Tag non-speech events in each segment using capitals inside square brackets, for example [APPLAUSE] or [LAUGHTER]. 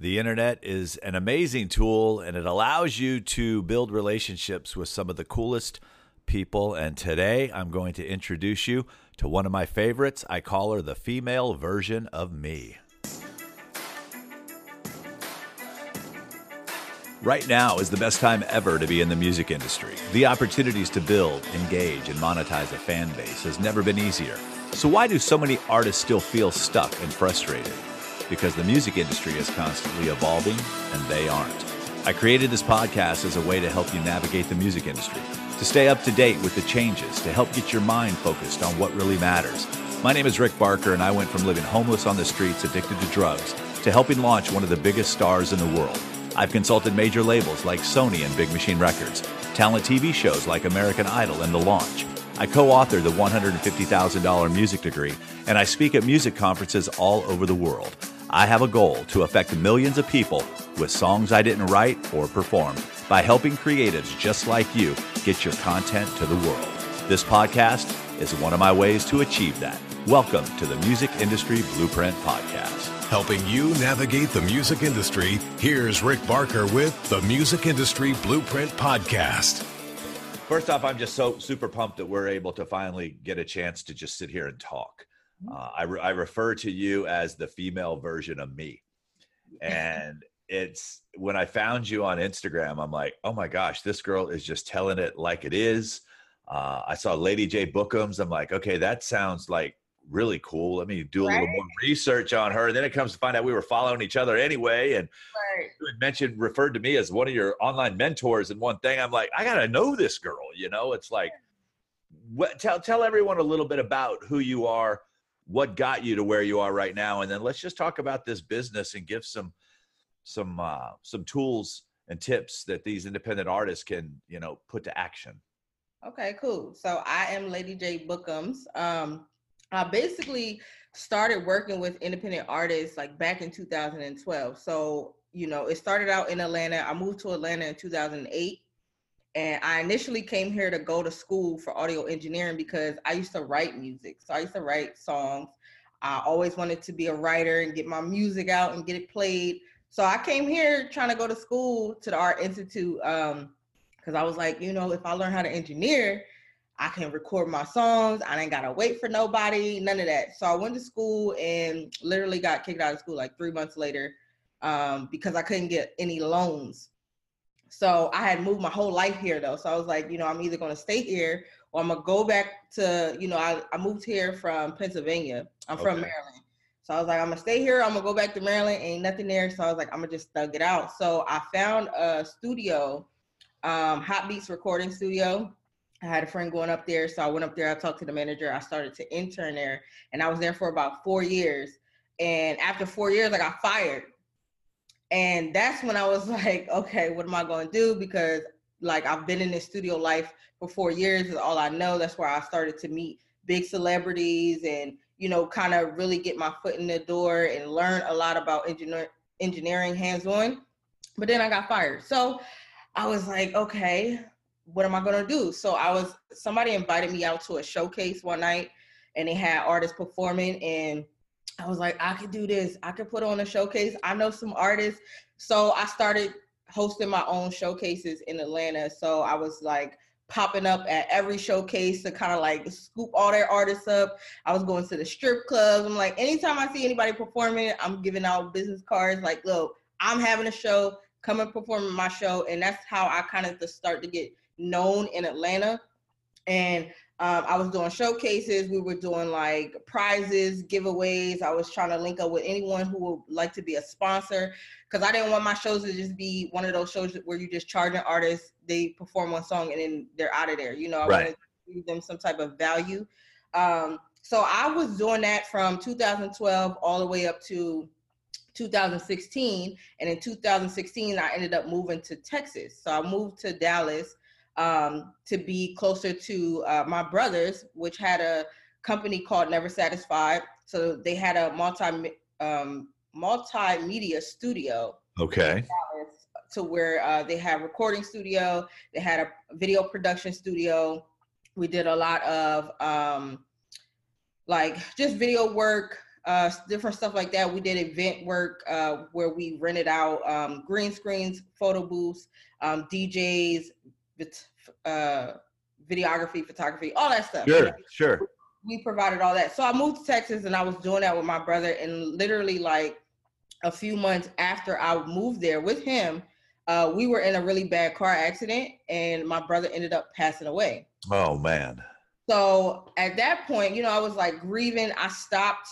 The internet is an amazing tool and it allows you to build relationships with some of the coolest people. And today I'm going to introduce you to one of my favorites. I call her the female version of me. Right now is the best time ever to be in the music industry. The opportunities to build, engage, and monetize a fan base has never been easier. So, why do so many artists still feel stuck and frustrated? Because the music industry is constantly evolving and they aren't. I created this podcast as a way to help you navigate the music industry, to stay up to date with the changes, to help get your mind focused on what really matters. My name is Rick Barker, and I went from living homeless on the streets, addicted to drugs, to helping launch one of the biggest stars in the world. I've consulted major labels like Sony and Big Machine Records, talent TV shows like American Idol and The Launch. I co authored the $150,000 music degree, and I speak at music conferences all over the world. I have a goal to affect millions of people with songs I didn't write or perform by helping creatives just like you get your content to the world. This podcast is one of my ways to achieve that. Welcome to the Music Industry Blueprint Podcast. Helping you navigate the music industry, here's Rick Barker with the Music Industry Blueprint Podcast. First off, I'm just so super pumped that we're able to finally get a chance to just sit here and talk. Mm-hmm. Uh, I, re- I refer to you as the female version of me. And it's when I found you on Instagram, I'm like, oh my gosh, this girl is just telling it like it is. Uh, I saw Lady J Bookums. I'm like, okay, that sounds like really cool. Let me do a right. little more research on her. And then it comes to find out we were following each other anyway. And right. you had mentioned, referred to me as one of your online mentors and one thing. I'm like, I got to know this girl. You know, it's like, what, tell, tell everyone a little bit about who you are, what got you to where you are right now. And then let's just talk about this business and give some, some, uh, some tools and tips that these independent artists can, you know, put to action. Okay, cool. So I am Lady J Bookums. Um, I basically started working with independent artists like back in 2012. So, you know, it started out in Atlanta. I moved to Atlanta in 2008. And I initially came here to go to school for audio engineering because I used to write music. So I used to write songs. I always wanted to be a writer and get my music out and get it played. So I came here trying to go to school to the Art Institute because um, I was like, you know, if I learn how to engineer, I can record my songs. I ain't gotta wait for nobody, none of that. So I went to school and literally got kicked out of school like three months later um, because I couldn't get any loans. So I had moved my whole life here though. So I was like, you know, I'm either gonna stay here or I'm gonna go back to, you know, I, I moved here from Pennsylvania. I'm okay. from Maryland. So I was like, I'm gonna stay here. I'm gonna go back to Maryland. Ain't nothing there. So I was like, I'm gonna just thug it out. So I found a studio, um, Hot Beats Recording Studio I had a friend going up there, so I went up there. I talked to the manager. I started to intern there, and I was there for about four years. And after four years, I got fired. And that's when I was [LAUGHS] like, okay, what am I going to do? Because like I've been in this studio life for four years is all I know. That's where I started to meet big celebrities and you know kind of really get my foot in the door and learn a lot about engineer engineering hands on. But then I got fired, so I was like, okay, what am I gonna do? So I was somebody invited me out to a showcase one night and they had artists performing and I was like, I could do this. I could put on a showcase. I know some artists. So I started hosting my own showcases in Atlanta. So I was like popping up at every showcase to kind of like scoop all their artists up. I was going to the strip clubs. I'm like, anytime I see anybody performing, I'm giving out business cards. Like, look, I'm having a show. Come and perform my show. And that's how I kind of start to get known in Atlanta. And um, I was doing showcases. We were doing like prizes, giveaways. I was trying to link up with anyone who would like to be a sponsor because I didn't want my shows to just be one of those shows where you just charge an artist, they perform one song, and then they're out of there. You know, I right. wanted to give them some type of value. Um, so I was doing that from 2012 all the way up to 2016. And in 2016, I ended up moving to Texas. So I moved to Dallas um, to be closer to uh, my brothers, which had a company called Never Satisfied. So they had a multi um, multimedia studio. Okay. To where uh, they had recording studio, they had a video production studio. We did a lot of um, like just video work, uh, different stuff like that. We did event work uh, where we rented out um, green screens, photo booths, um, DJs, uh, videography, photography, all that stuff. Sure, sure. We provided all that. So I moved to Texas and I was doing that with my brother. And literally, like a few months after I moved there with him, uh, we were in a really bad car accident and my brother ended up passing away. Oh, man. So at that point, you know, I was like grieving. I stopped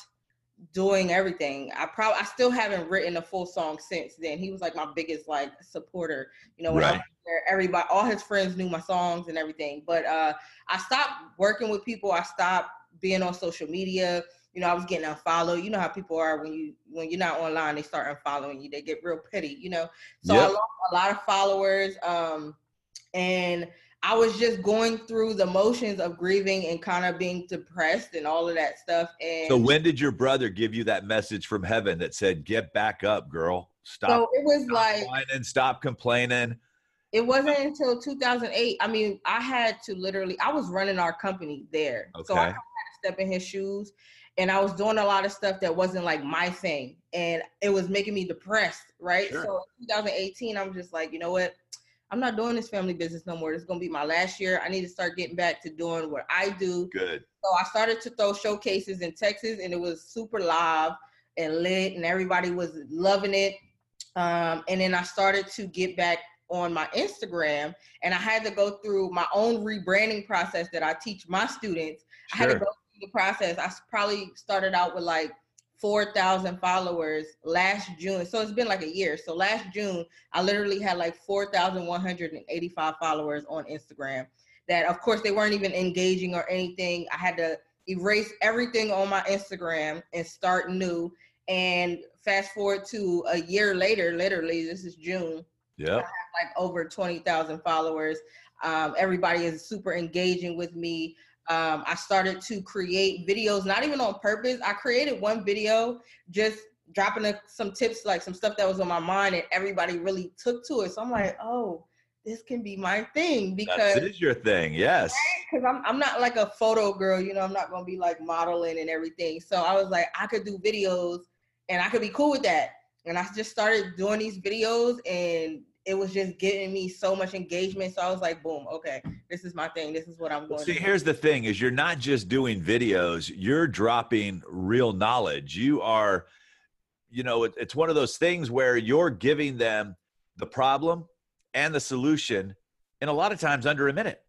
doing everything. I probably I still haven't written a full song since then. He was like my biggest like supporter. You know, when right. I was there, everybody, all his friends knew my songs and everything. But uh, I stopped working with people. I stopped being on social media. You know, I was getting unfollowed. You know how people are when you when you're not online, they start unfollowing you. They get real petty. You know, so yep. I lost a lot of followers. Um, and I was just going through the motions of grieving and kind of being depressed and all of that stuff. And so, when did your brother give you that message from heaven that said, "Get back up, girl. Stop." So it was like whining, stop complaining. It wasn't until 2008. I mean, I had to literally. I was running our company there, okay. so I had to step in his shoes, and I was doing a lot of stuff that wasn't like my thing, and it was making me depressed. Right. Sure. So 2018, I'm just like, you know what? I'm not doing this family business no more. This is gonna be my last year. I need to start getting back to doing what I do. Good. So I started to throw showcases in Texas, and it was super live and lit, and everybody was loving it. Um, and then I started to get back on my Instagram, and I had to go through my own rebranding process that I teach my students. Sure. I had to go through the process. I probably started out with like 4,000 followers last June. So it's been like a year. So last June, I literally had like 4,185 followers on Instagram that, of course, they weren't even engaging or anything. I had to erase everything on my Instagram and start new. And fast forward to a year later, literally, this is June. Yeah. like over 20,000 followers. Um, everybody is super engaging with me um, I started to create videos, not even on purpose. I created one video just dropping a, some tips, like some stuff that was on my mind, and everybody really took to it. So I'm like, oh, this can be my thing because it is your thing, yes. Because I'm I'm not like a photo girl, you know. I'm not gonna be like modeling and everything. So I was like, I could do videos, and I could be cool with that. And I just started doing these videos, and it was just getting me so much engagement. So I was like, boom, okay, this is my thing. This is what I'm going to See, to here's the thing is you're not just doing videos, you're dropping real knowledge. You are, you know, it, it's one of those things where you're giving them the problem and the solution in a lot of times under a minute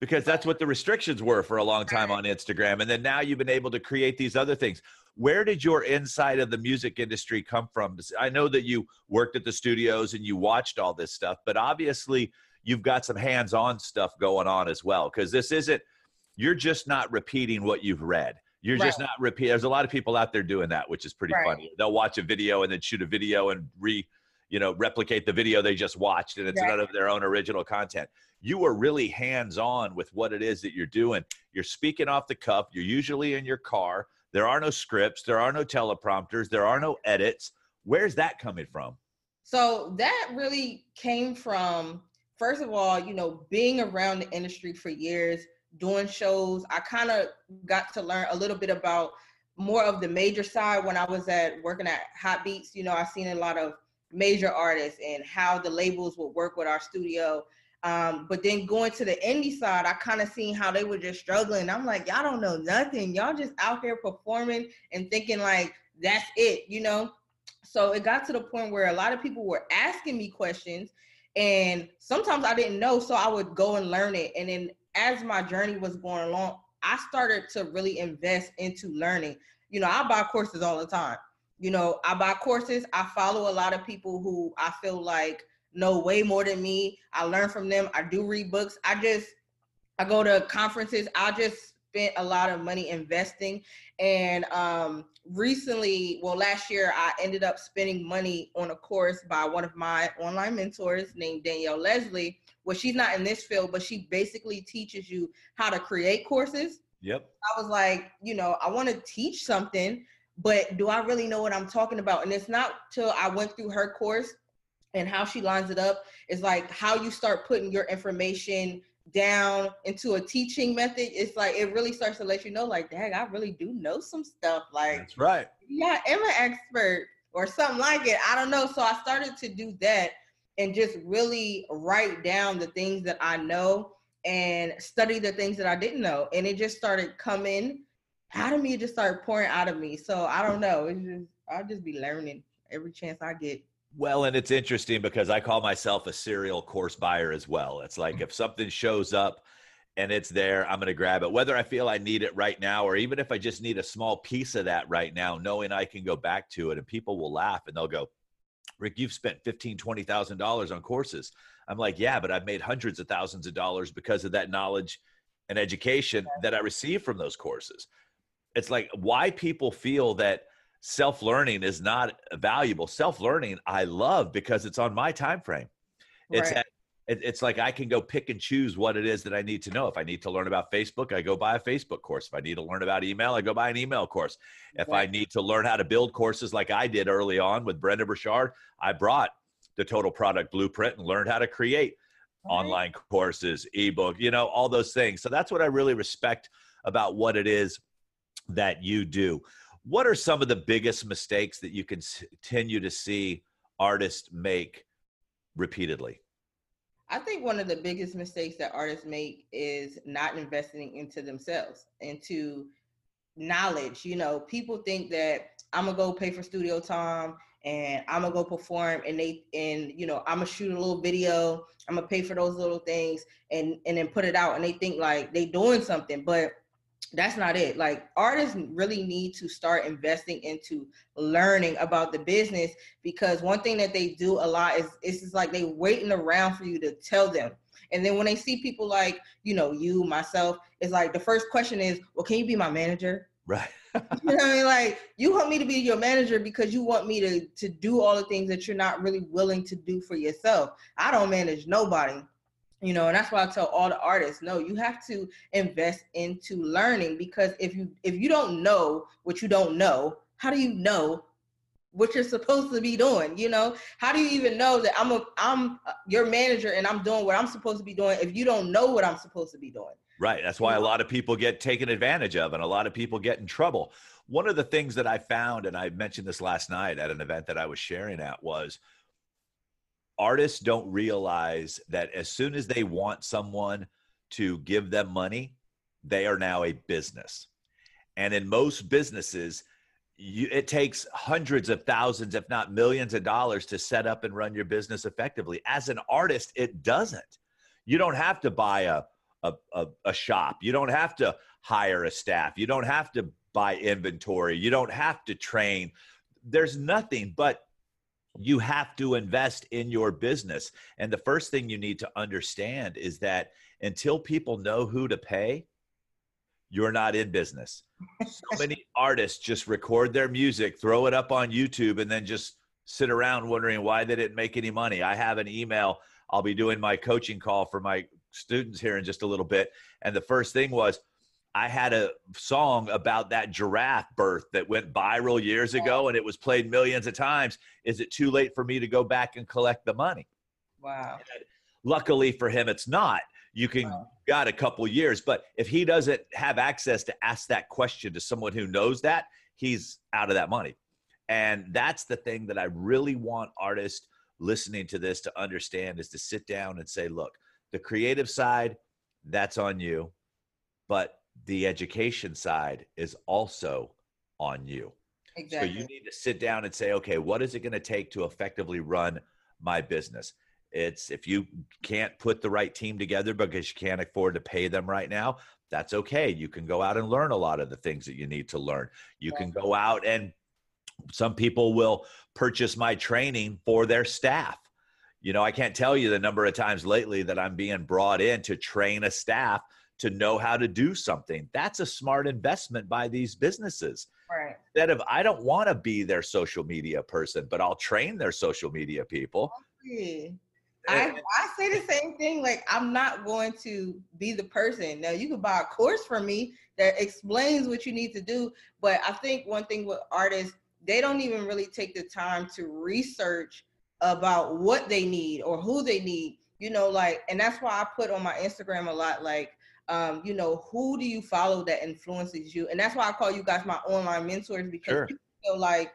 because that's what the restrictions were for a long time on Instagram. And then now you've been able to create these other things where did your insight of the music industry come from? I know that you worked at the studios and you watched all this stuff, but obviously you've got some hands on stuff going on as well. Because this isn't, you're just not repeating what you've read. You're right. just not repeat. There's a lot of people out there doing that, which is pretty right. funny. They'll watch a video and then shoot a video and re, you know, replicate the video they just watched, and it's right. none of their own original content. You are really hands on with what it is that you're doing. You're speaking off the cuff. You're usually in your car. There are no scripts, there are no teleprompters, there are no edits. Where's that coming from? So that really came from, first of all, you know, being around the industry for years, doing shows. I kind of got to learn a little bit about more of the major side when I was at working at Hot Beats. You know, I've seen a lot of major artists and how the labels would work with our studio um, but then going to the indie side, I kind of seen how they were just struggling. I'm like, y'all don't know nothing. Y'all just out here performing and thinking like that's it, you know? So it got to the point where a lot of people were asking me questions and sometimes I didn't know. So I would go and learn it. And then as my journey was going along, I started to really invest into learning. You know, I buy courses all the time. You know, I buy courses. I follow a lot of people who I feel like know way more than me. I learn from them. I do read books. I just I go to conferences. I just spent a lot of money investing. And um, recently, well, last year, I ended up spending money on a course by one of my online mentors named Danielle Leslie. Well, she's not in this field, but she basically teaches you how to create courses. Yep. I was like, you know, I want to teach something, but do I really know what I'm talking about? And it's not till I went through her course and how she lines it up is like how you start putting your information down into a teaching method, it's like it really starts to let you know, like, dang, I really do know some stuff. Like, that's right. Yeah, I'm an expert or something like it. I don't know. So I started to do that and just really write down the things that I know and study the things that I didn't know. And it just started coming out of me, just started pouring out of me. So I don't know. It's just I'll just be learning every chance I get. Well, and it's interesting because I call myself a serial course buyer as well. It's like mm. if something shows up and it's there, I'm going to grab it, whether I feel I need it right now or even if I just need a small piece of that right now, knowing I can go back to it and people will laugh and they'll go, Rick, you've spent fifteen, twenty thousand dollars on courses. I'm like, yeah, but I've made hundreds of thousands of dollars because of that knowledge and education that I received from those courses. It's like why people feel that self learning is not valuable. Self learning I love because it's on my time frame. It's right. it's like I can go pick and choose what it is that I need to know. If I need to learn about Facebook, I go buy a Facebook course. If I need to learn about email, I go buy an email course. If right. I need to learn how to build courses like I did early on with Brendon Burchard, I brought the total product blueprint and learned how to create right. online courses, ebook, you know, all those things. So that's what I really respect about what it is that you do. What are some of the biggest mistakes that you continue to see artists make repeatedly? I think one of the biggest mistakes that artists make is not investing into themselves, into knowledge. You know, people think that I'm gonna go pay for studio time and I'm gonna go perform and they and you know I'm gonna shoot a little video. I'm gonna pay for those little things and and then put it out and they think like they doing something, but that's not it. Like artists really need to start investing into learning about the business because one thing that they do a lot is it's just like they waiting around for you to tell them. And then when they see people like, you know, you, myself, it's like the first question is, well, can you be my manager? Right. [LAUGHS] you know what I mean? Like you want me to be your manager because you want me to to do all the things that you're not really willing to do for yourself. I don't manage nobody you know and that's why i tell all the artists no you have to invest into learning because if you if you don't know what you don't know how do you know what you're supposed to be doing you know? How do you even know that i'm a i'm uh, your manager and i'm doing what i'm supposed to be doing if you don't know what i'm supposed to be doing? Right that's why a lot of people get taken advantage of and a lot of people get in trouble. One of the things that i found and i mentioned this last night at an event that i was sharing at was artists don't realize that as soon as they want someone to give them money, they are now a business. And in most businesses, you, it takes hundreds of thousands, if not millions of dollars to set up and run your business effectively. As an artist, it doesn't. You don't have to buy a, a, a, a shop, you don't have to hire a staff, you don't have to buy inventory, you don't have to train. There's nothing but you have to invest in your business. And the first thing you need to understand is that until people know who to pay, you're not in business. So [LAUGHS] many artists just record their music, throw it up on YouTube, and then just sit around wondering why they didn't make any money. I have an email. I'll be doing my coaching call for my students here in just a little bit. And the first thing was, I had a song about that giraffe birth that went viral years ago and it was played millions of times. Is it too late for me to go back and collect the money? Wow. And luckily for him, it's not. You can wow. got a couple years, but if he doesn't have access to ask that question to someone who knows that, he's out of that money. And that's the thing that I really want artists listening to this to understand is to sit down and say, look, the creative side, that's on you. But the education side is also on you. Exactly. So you need to sit down and say, okay, what is it going to take to effectively run my business? It's if you can't put the right team together because you can't afford to pay them right now, that's okay. You can go out and learn a lot of the things that you need to learn. You can go out and some people will purchase my training for their staff. You know, I can't tell you the number of times lately that I'm being brought in to train a staff to know how to do something. That's a smart investment by these businesses. Right. Instead of, I don't want to be their social media person, but I'll train their social media people. Eh. I, I say the same thing. Like, I'm not going to be the person. Now, you can buy a course from me that explains what you need to do. But I think one thing with artists, they don't even really take the time to research about what they need or who they need You know, like, and that's why I put on my Instagram a lot, like, um, you know, who do you follow that influences you? And that's why I call you guys my online mentors because sure. you feel like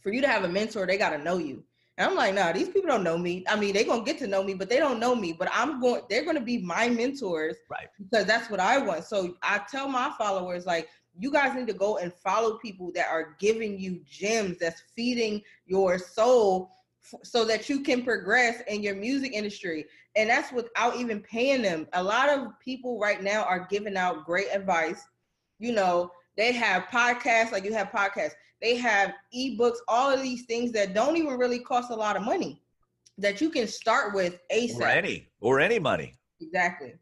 for you to have a mentor, they got to know you. And I'm like, nah, these people don't know me. I mean, they're gonna get to know me, but they don't know me. But I'm going, they're gonna be my mentors, right? Because that's what I want. So I tell my followers, like, you guys need to go and follow people that are giving you gems, that's feeding your soul, f- so that you can progress in your music industry. And that's without even paying them. A lot of people right now are giving out great advice. You know, they have podcasts, like you have podcasts they have ebooks, all of these things that don't even really cost a lot of money that you can start with ASAP. Or any, or any money. Exactly.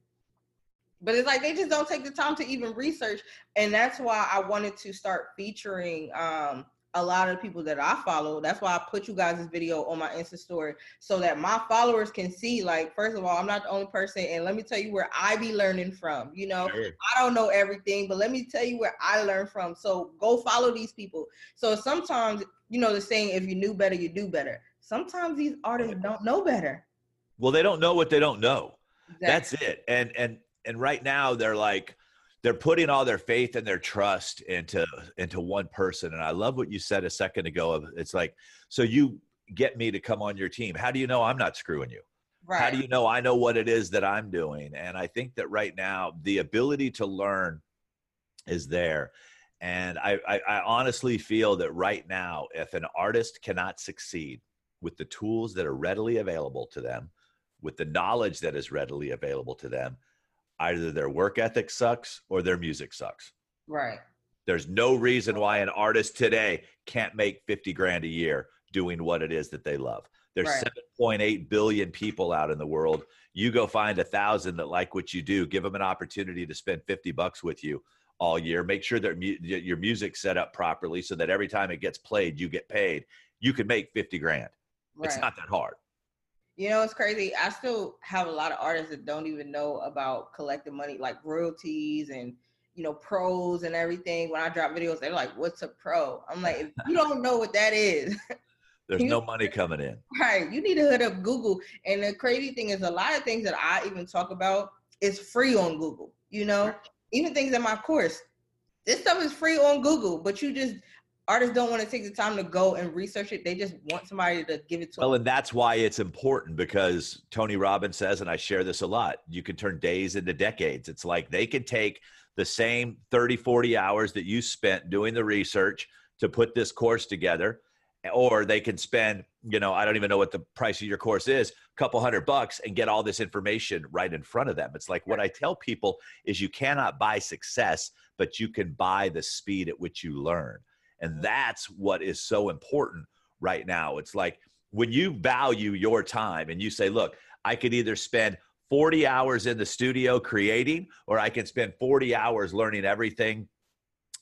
But it's like they just don't take the time to even research. And that's why I wanted to start featuring um, a lot of people that I follow. That's why I put you guys this video on my Insta story so that my followers can see, like, first of all, I'm not the only person. And let me tell you where I be learning from. You know, sure. I don't know everything, but let me tell you where I learn from. So go follow these people. So sometimes, you know, the saying, if you knew better, you do better. Sometimes these artists don't know better. Well, they don't know what they don't know. Exactly. That's it. And and and right now they're like, they're putting all their faith and their trust into into one person and i love what you said a second ago of it's like so you get me to come on your team. How do you know i'm not screwing you? Right. how do you know i know what it is that i'm doing? And i think that right now the ability to learn is there. And I, I, I honestly feel that right now if an artist cannot succeed with the tools that are readily available to them with the knowledge that is readily available to them either their work ethic sucks or their music sucks. Right. There's no reason why an artist today can't make 50 grand a year doing what it is that they love. There's right. 7.8 billion people out in the world. You go find a thousand that like what you do, give them an opportunity to spend 50 bucks with you all year. Make sure that mu- your music's set up properly so that every time it gets played, you get paid. You can make 50 grand. Right. It's not that hard. You know, it's crazy. I still have a lot of artists that don't even know about collecting money, like royalties and you know pros and everything. When I drop videos, they're like, "What's a pro?" I'm like, if you don't know what that is, [LAUGHS] there's no money coming in. Right. You need to hit up Google. And the crazy thing is, a lot of things that I even talk about is free on Google. You know, even things in my course, this stuff is free on Google, but you just artists don't want to take the time to go and research it. They just want somebody to give it to well, them. Well, and that's why it's important because Tony Robbins says, and I share this a lot, you can turn days into decades. It's like they can take the same 30, 40 hours that you spent doing the research to put this course together, or they can spend, you know, I don't even know what the price of your course is, a couple hundred bucks and get all this information right in front of them. It's like what I tell people is you cannot buy success, but you can buy the speed at which you learn. And that's what is so important right now. It's like when you value your time and you say, look, I could either spend 40 hours in the studio creating, or I can spend 40 hours learning everything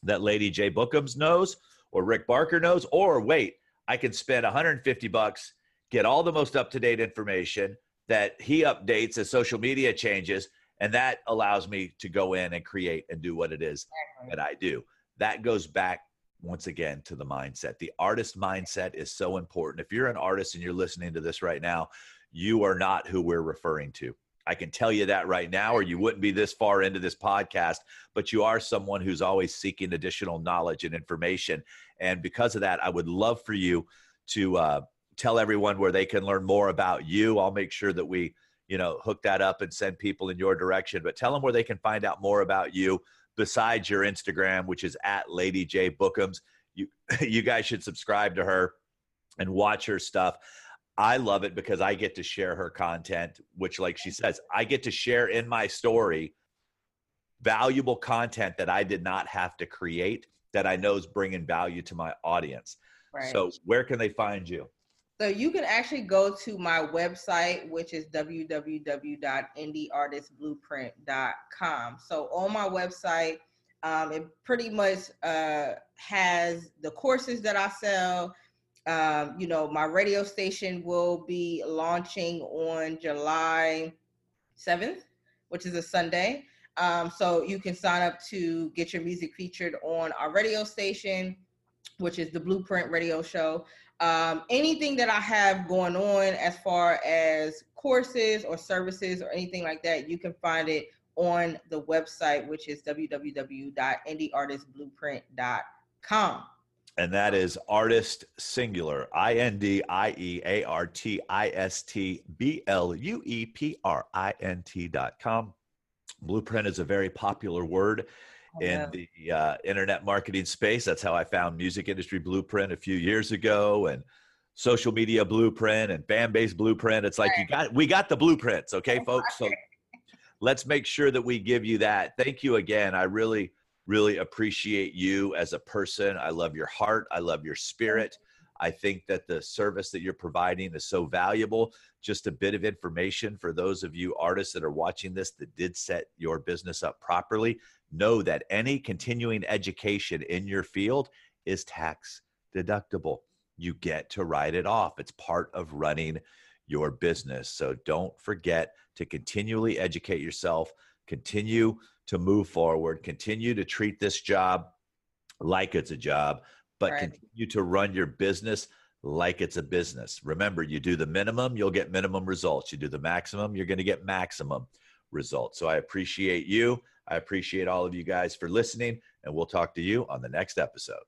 that Lady J Bookums knows or Rick Barker knows, or wait, I can spend 150 bucks, get all the most up to date information that he updates as social media changes, and that allows me to go in and create and do what it is that I do. That goes back once again to the mindset. The artist mindset is so important. If you're an artist and you're listening to this right now, you are not who we're referring to. I can tell you that right now, or you wouldn't be this far into this podcast, but you are someone who's always seeking additional knowledge and information. And because of that, I would love for you to uh, tell everyone where they can learn more about you. I'll make sure that we, you know, hook that up and send people in your direction, but tell them where they can find out more about you besides your Instagram, which is at Lady J Bookums. You [LAUGHS] you guys should subscribe to her and watch her stuff. I love it because I get to share her content, which, like she says, I get to share in my story valuable content that I did not have to create that I know is bringing value to my audience. Right. So, where can they find you? So you can actually go to my website, which is www.indieartistblueprint.com. So on my website, um, it pretty much uh, has the courses that I sell. Um, you know, my radio station will be launching on July 7th, which is a Sunday. Um, so you can sign up to get your music featured on our radio station, which is the Blueprint Radio Show um, anything that I have going on as far as courses or services or anything like that, you can find it on the website, which is www.indieartistblueprint.com. And that is artist singular, I N D I E A R T I S T B L U E P R I N T dot com. Blueprint is a very popular word in the uh, internet marketing space. That's how I found Music Industry Blueprint a few years ago, and social media blueprint and fan base blueprint. It's like you got we got the blueprints, okay, folks. So let's make sure that we give you that. Thank you again. I really, really appreciate you as a person. I love your heart. I love your spirit. I think that the service that you're providing is so valuable. Just a bit of information for those of you artists that are watching this that did set your business up properly. Know that any continuing education in your field is tax deductible. You get to write it off. It's part of running your business. So don't forget to continually educate yourself, continue to move forward, continue to treat this job like it's a job, but right. continue to run your business like it's a business. Remember, you do the minimum, you'll get minimum results. You do the maximum, you're going to get maximum results. So I appreciate you. I appreciate all of you guys for listening, and we'll talk to you on the next episode.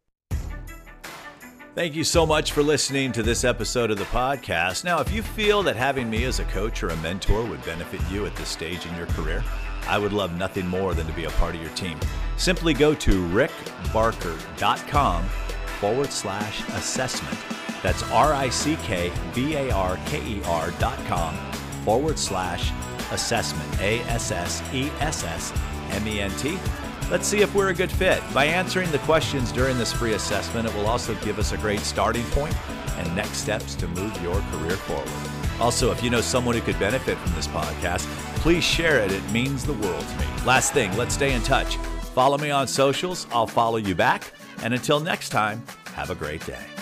Thank you so much for listening to this episode of the podcast. Now, if you feel that having me as a coach or a mentor would benefit you at this stage in your career, I would love nothing more than to be a part of your team. Simply go to rickbarker.com forward slash assessment. That's R I C K B A R K E R dot com forward slash assessment. A S S E S S M E N T. Let's see if we're a good fit. By answering the questions during this free assessment, it will also give us a great starting point and next steps to move your career forward. Also, if you know someone who could benefit from this podcast, please share it. It means the world to me. Last thing, let's stay in touch. Follow me on socials, I'll follow you back. And until next time, have a great day.